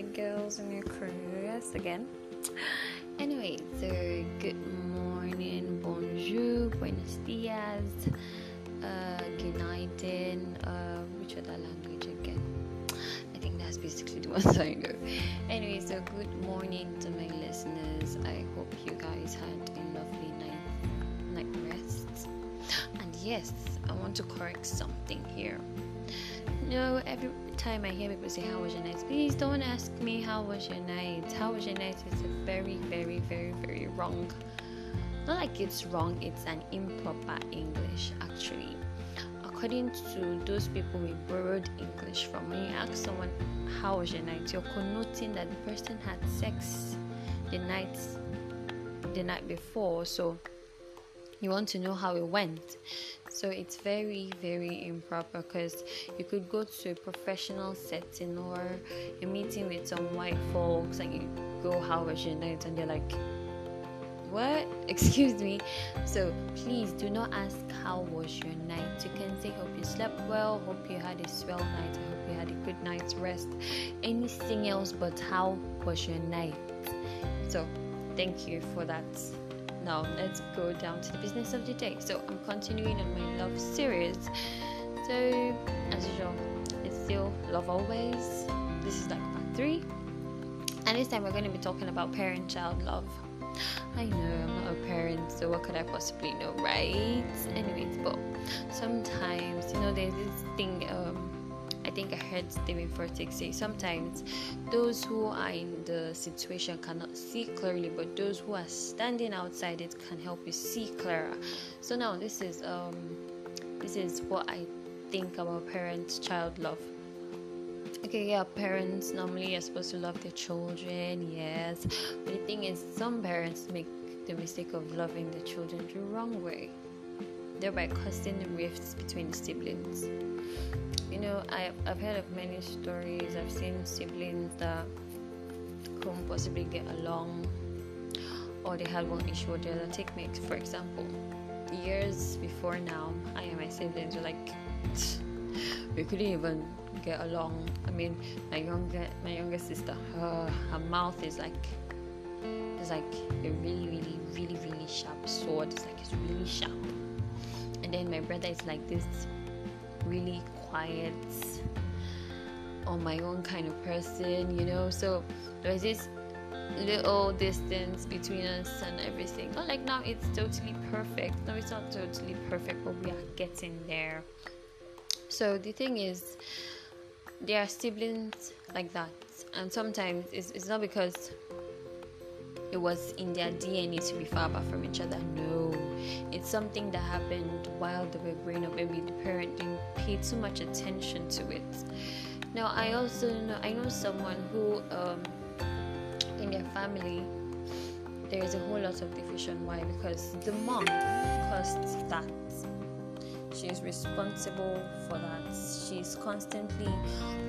girls and your crews again. Anyway, so good morning, bonjour, buenos dias, uh, good night, in uh, which other language again? I think that's basically the ones I know. Anyway, so good morning to my listeners. I hope you guys had a lovely night, night rest. And yes, I want to correct something here. No, every time I hear people say, How was your night? Please don't ask me, How was your night? How was your night? It's a very, very, very, very wrong. Not like it's wrong, it's an improper English actually. According to those people we borrowed English from, when you ask someone, How was your night? you're connoting that the person had sex the night the night before. So you want to know how it went. So it's very, very improper because you could go to a professional setting or a meeting with some white folks and you go, How was your night? And they're like, What? Excuse me. So please do not ask, How was your night? You can say, Hope you slept well, hope you had a swell night, I hope you had a good night's rest. Anything else but, How was your night? So thank you for that now let's go down to the business of the day. So I'm continuing on my love series. So as usual, it's still love always. This is like part three, and this time we're going to be talking about parent-child love. I know I'm not a parent, so what could I possibly know, right? Anyways, but sometimes you know there's this thing. Um, I think I heard Stephen Furtick say sometimes those who are in the situation cannot see clearly, but those who are standing outside it can help you see clearer. So now this is um this is what I think about parent-child love. Okay, yeah, parents normally are supposed to love their children, yes. But the thing is, some parents make the mistake of loving their children the wrong way, thereby causing rifts between siblings. You know I've, I've heard of many stories. I've seen siblings that couldn't possibly get along or they had one issue or the other. Take me for example years before now i and my siblings were like we couldn't even get along. I mean my younger my younger sister her, her mouth is like it's like a really really really really sharp sword. It's like it's really sharp and then my brother is like this really quiet on my own kind of person, you know. So there's this little distance between us and everything. Not like now it's totally perfect. No, it's not totally perfect, but we are getting there. So the thing is, there are siblings like that, and sometimes it's, it's not because it was in their DNA to be far apart from each other. No, it's something that happened while they were growing up. Maybe the parent didn't pay too much attention to it. Now, I also know I know someone who, um, in their family, there is a whole lot of division. Why? Because the mom caused that. She's responsible for that. She's constantly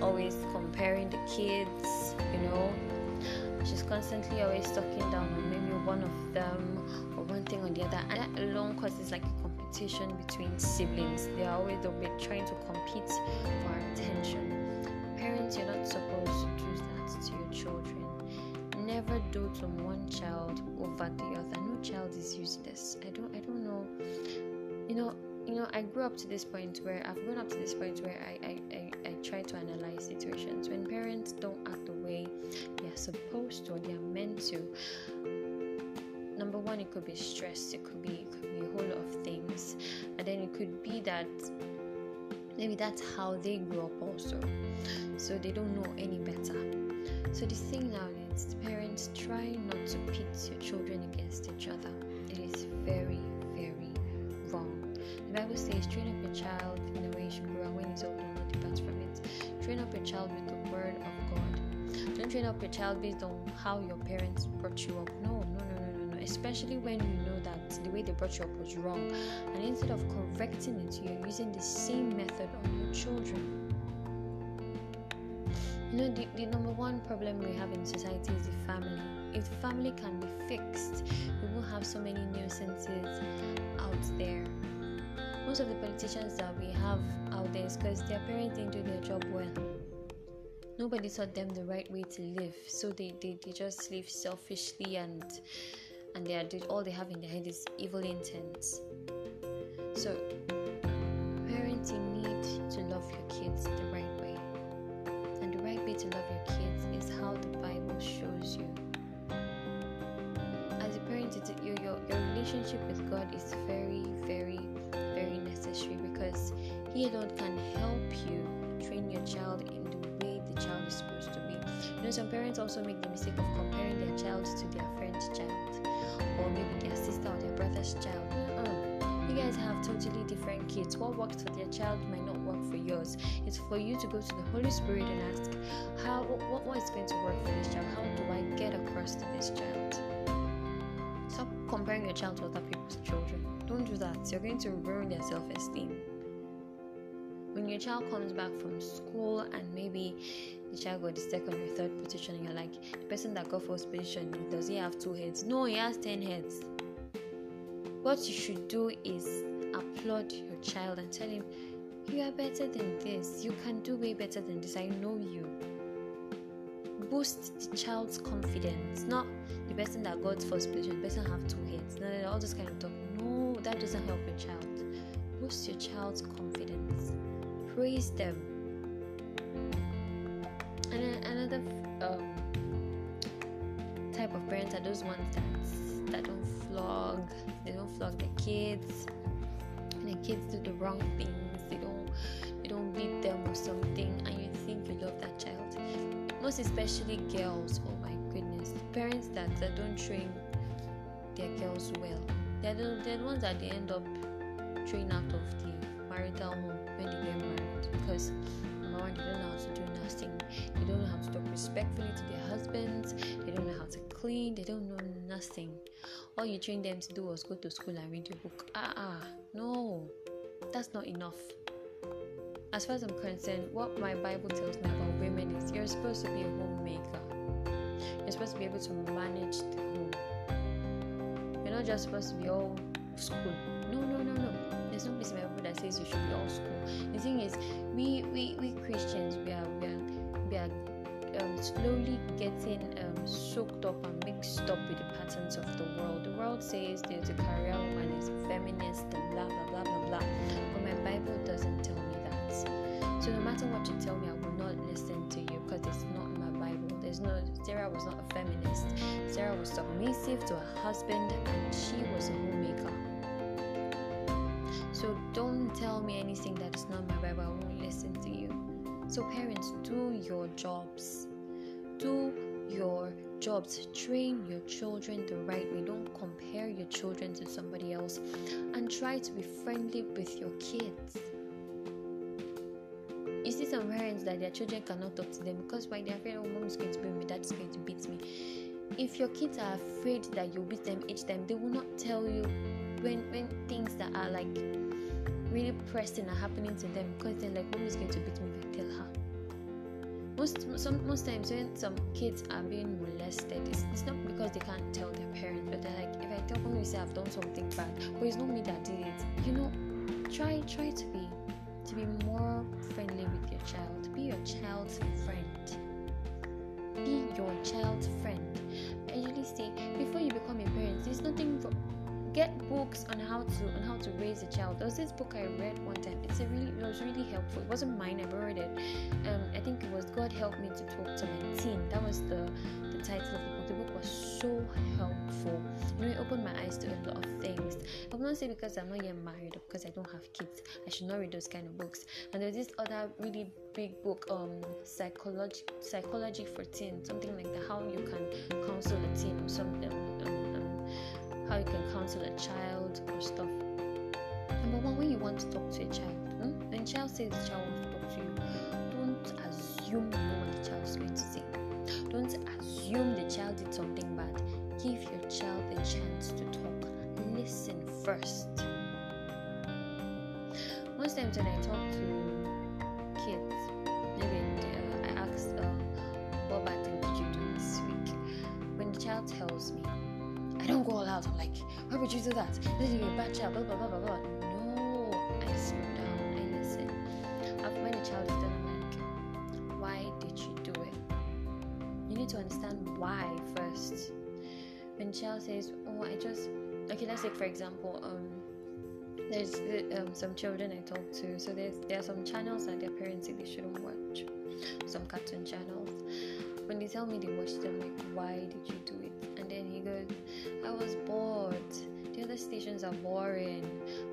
always comparing the kids, you know, she's constantly always talking down on maybe one of them thing the other and that alone causes like a competition between siblings. They are always they'll be trying to compete for attention. Parents you're not supposed to do that to your children. Never dote to one child over the other. No child is useless. I don't i don't know. You know you know i grew up to this point where i've grown up to this point where i i, I, I try to analyze situations. When parents don't act the way they are supposed to or they are meant to number one it could be stress it could be it could be a whole lot of things. And then it could be that maybe that's how they grew up also. So they don't know any better. So the thing now is parents try not to pit your children against each other. It is very very wrong. The bible says train up your child in the way he should grow and when he's old do not depart from it. Train up your child with the word of god. Don't train up your child based on how your parents brought you up. No no no especially when you know that the way they brought you up was wrong. And instead of correcting it you're using the same method on your children. You know the, the number one problem we have in society is the family. If the family can be fixed we won't have so many nuisances out there. Most of the politicians that we have out there is because their parents didn't do their job well. Nobody taught them the right way to live. So they, they, they just live selfishly and and they are all they have in their head is evil intents. So parents you need to love your kids the right way. And the right way to love your kids is how the bible shows you. As a parent your, your, your relationship with god is very very very necessary because he alone can help you train your child in the way the child is supposed to be. You know, some parents also make the mistake of comparing their child to their friend's child, or maybe their sister or their brother's child. Uh-uh. You guys have totally different kids. What worked for their child might not work for yours. It's for you to go to the Holy Spirit and ask, how what, what is going to work for this child? How do I get across to this child? Stop comparing your child to other people's children. Don't do that. You're going to ruin their self-esteem when your child comes back from school and maybe the child got the second or third position and you're like the person that got first position does he have two heads? No he has 10 heads. What you should do is applaud your child and tell him you are better than this. You can do way better than this. I know you. Boost the child's confidence. Not the person that got first position the person have two heads. No, all this kind of talk. No that doesn't help your child. Boost your child's confidence. Praise them. And another um, type of parents are those ones that that don't flog, they don't flog their kids. And the kids do the wrong things. They don't they don't beat them or something, and you think you love that child. Most especially girls. Oh my goodness, parents that, that don't train their girls well. They're the, they're the ones that they end up training out of the marital home when they get married because they don't know how to do nothing. They don't know how to talk respectfully to their husbands. They don't know how to clean. They don't know nothing. All you train them to do was go to school and read your book. Ah, ah, no, that's not enough. As far as I'm concerned, what my Bible tells me about women is you're supposed to be a homemaker. You're supposed to be able to manage the home. You're not just supposed to be all school. No, no, no, no there's no place in my Bible that says you should be all school. The thing is, we we, we Christians we are we are we are um, slowly getting um, soaked up and mixed up with the patterns of the world. The world says there's a career woman, a feminist, and blah blah blah blah blah. But my Bible doesn't tell me that. So no matter what you tell me, I will not listen to you because it's not in my Bible. There's no Sarah was not a feminist. Sarah was submissive to her husband, and she was a homemaker. So don't tell me anything that is not my Bible. So, parents, do your jobs. Do your jobs. Train your children the right way. Don't compare your children to somebody else. And try to be friendly with your kids. You see some parents that their children cannot talk to them because why they're afraid, oh, mom is going to beat me, dad is going to beat me. If your kids are afraid that you'll beat them each time, they will not tell you when when things that are like really pressing are happening to them because they're like, mom is going to beat me Most some most times when some kids are being molested, it's, it's not because they can't tell their parents, but they're like, if I tell mommy, say I've done something bad, but it's not me that did it. You know, try try to be to be more friendly with your child. Be your child's friend. Be your child's friend. I usually say before you become a parent, there's nothing get books on how to on how to raise a child. There was this book I read one time. It's a really it was really helpful. It wasn't mine. I borrowed it. Um, I think it was God help me to talk to my teen. That was the the title of the book. The book was so helpful. You know, it opened my eyes to a lot of things. I will not say because I'm not yet married or because I don't have kids. I should not read those kind of books. And there's this other really big book, um, psychology psychology for teens, something like. How you can counsel a teen or something. You can counsel a child or stuff. Number one, when you want to talk to a child, hmm? when child says the child wants to talk to you, don't assume you know what the child is going to say. Don't assume the child did something bad. Give your child a chance to talk. Listen first. Most times when I talk to kids, maybe uh, I ask, uh, "What bad thing did you do this week?" When the child tells me, I don't go all out. I'm like, why would you do that? This is a bad child, blah, blah, blah, blah, blah. No, I slow down, I listen. After when the child is done, I'm like, why did you do it? You need to understand why first. When child says, "Oh, I just," okay, let's take for example, um, there's um, some children I talk to. So there's there are some channels that their parents say they shouldn't watch, some cartoon channels. When they tell me they watch them, like, why did you do it? And he goes, I was bored. The other stations are boring.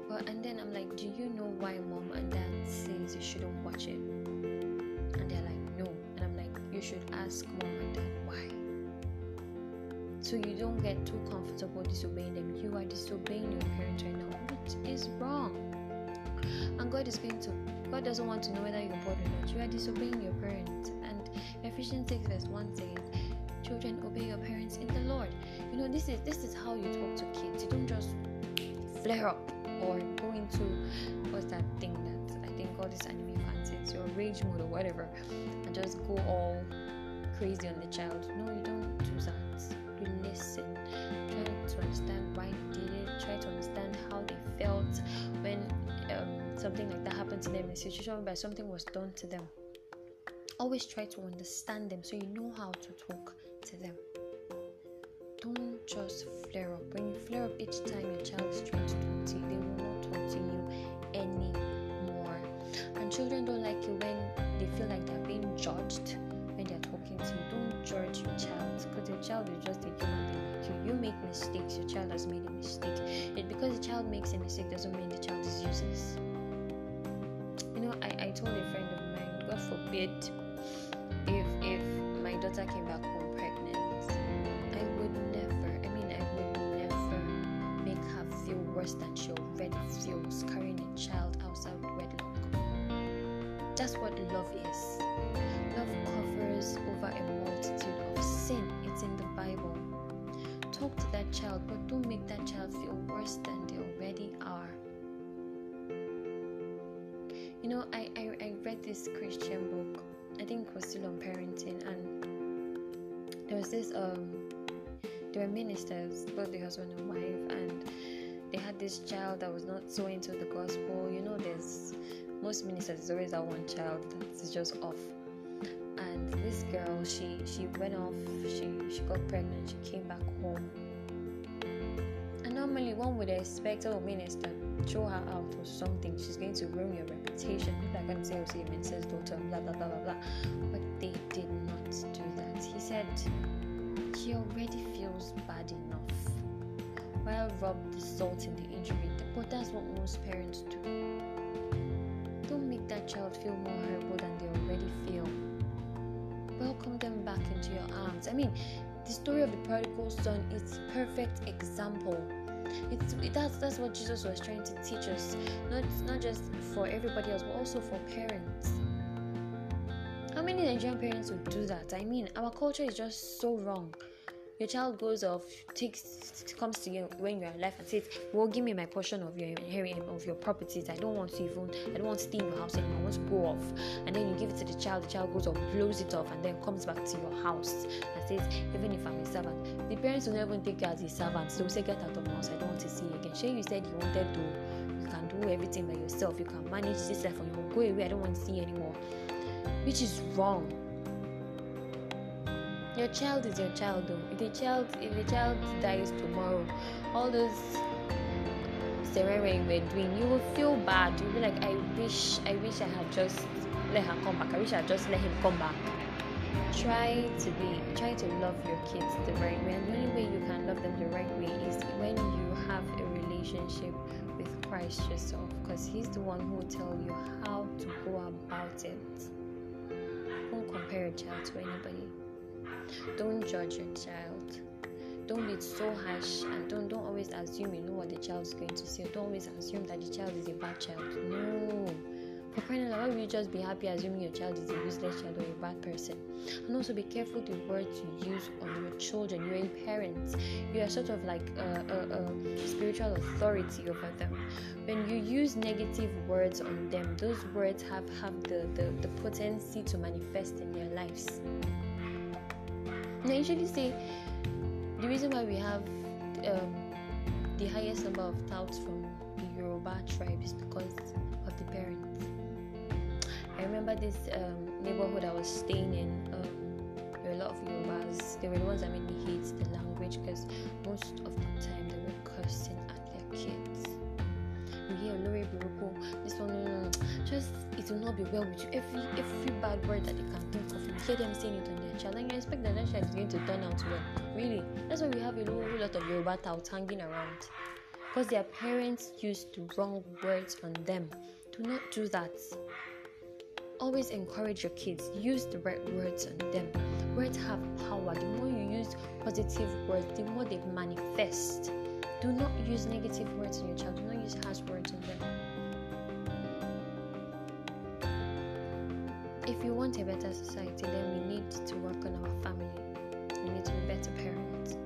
But and then I'm like, do you know why mom and dad says you shouldn't watch it? And they're like, no. And I'm like, you should ask mom and dad why. So you don't get too comfortable disobeying them. You are disobeying your parents right now, which is wrong. And God is going to God doesn't want to know whether you're bored or not. You are disobeying your parents. And Ephesians 6 verse 1 says, Children, obey your parents in the Lord. You know, this is this is how you talk to kids. You don't just flare up or go into what's that thing that I think all these anime fans says, your rage mode or whatever, and just go all crazy on the child. No, you don't do that. You listen. Try to understand why they did it. Try to understand how they felt when um, something like that happened to them in a situation where something was done to them. Always try to understand them so you know how to talk to them. Don't just flare up. When you flare up each time your child is trying to talk to you, they will not talk to you anymore. And children don't like it when they feel like they're being judged when they're talking to you. Don't judge your child because your child is just a human being like you. You make mistakes, your child has made a mistake. And because the child makes a mistake doesn't mean the child is useless. You know, I, I told a friend of mine, God forbid if if my daughter came back home feels carrying a child outside wedlock. That's what love is. Love covers over a multitude of sin. It's in the Bible. Talk to that child, but don't make that child feel worse than they already are. You know, I, I, I read this Christian book. I think it was still on parenting, and there was this um, there were ministers, both the husband and wife, and they had this child that was not so into the gospel. You know, there's most ministers there's always that one child that's just off. And this girl, she she went off. She she got pregnant. She came back home. And normally one would expect, oh, minister, throw her out or something. She's going to ruin your reputation. People are going to say, oh, a minister's daughter, blah blah blah blah blah. But they did not do that. He said she already feels bad enough. While rub the salt in the injury, but that's what most parents do. Don't make that child feel more horrible than they already feel. Welcome them back into your arms. I mean, the story of the prodigal son is a perfect example. It's that's that's what Jesus was trying to teach us, not not just for everybody else, but also for parents. How many Nigerian parents would do that? I mean, our culture is just so wrong. Your child goes off, takes comes to you when you're alive and says, "Well, give me my portion of your inheritance of your properties. I don't want to even, I don't want to stay in your house anymore. I want to go off." And then you give it to the child. The child goes off, blows it off, and then comes back to your house and says, "Even if I'm a servant, the parents will never take you as a servant. Will say, "Get out of my house. I don't want to see you again." Sure, you said you wanted to, you can do everything by yourself. You can manage this life on your own. Go away. I don't want to see you anymore. Which is wrong your child is your child though. If the child if the child dies tomorrow all those ceremony were doing you will feel bad. You'll be like i wish i wish i had just let her come back. I wish i had just let him come back. Try to be try to love your kids the right way. And the only way you can love them the right way is when you have a relationship with christ yourself because he's the one who will tell you how to go about it. Don't compare your child to anybody don't judge your child. Don't be so harsh and don't don't always assume you know what the child is going to say. Don't always assume that the child is a bad child. No. For crying out loud, why will you just be happy assuming your child is a useless child or a bad person? And also be careful the words you use on your children. You're a parent. You are sort of like a, a, a spiritual authority over them. When you use negative words on them, those words have have the, the, the potency to manifest in their lives. I usually say the reason why we have um, the highest number of touts from the Yoruba tribe is because of the parents. I remember this um, neighborhood I was staying in. Um, there were a lot of Yorubas they were the ones that made me hate the language because most of the time they were cursing at their kids. Buruko, this one, just it will not be well with you. Every every bad word that they can think of, you hear them saying it on their child, and you expect that that child is going to turn out well. Really, that's why we have a whole lot of Yoruba touts hanging around. Because their parents used wrong words on them. Do not do that. Always encourage your kids. Use the right words on them. Words have power. The more you use positive words the more they manifest do not use negative words in your child. Do not use harsh words on them. If you want a better society then we need to work on our family. We need to be better parents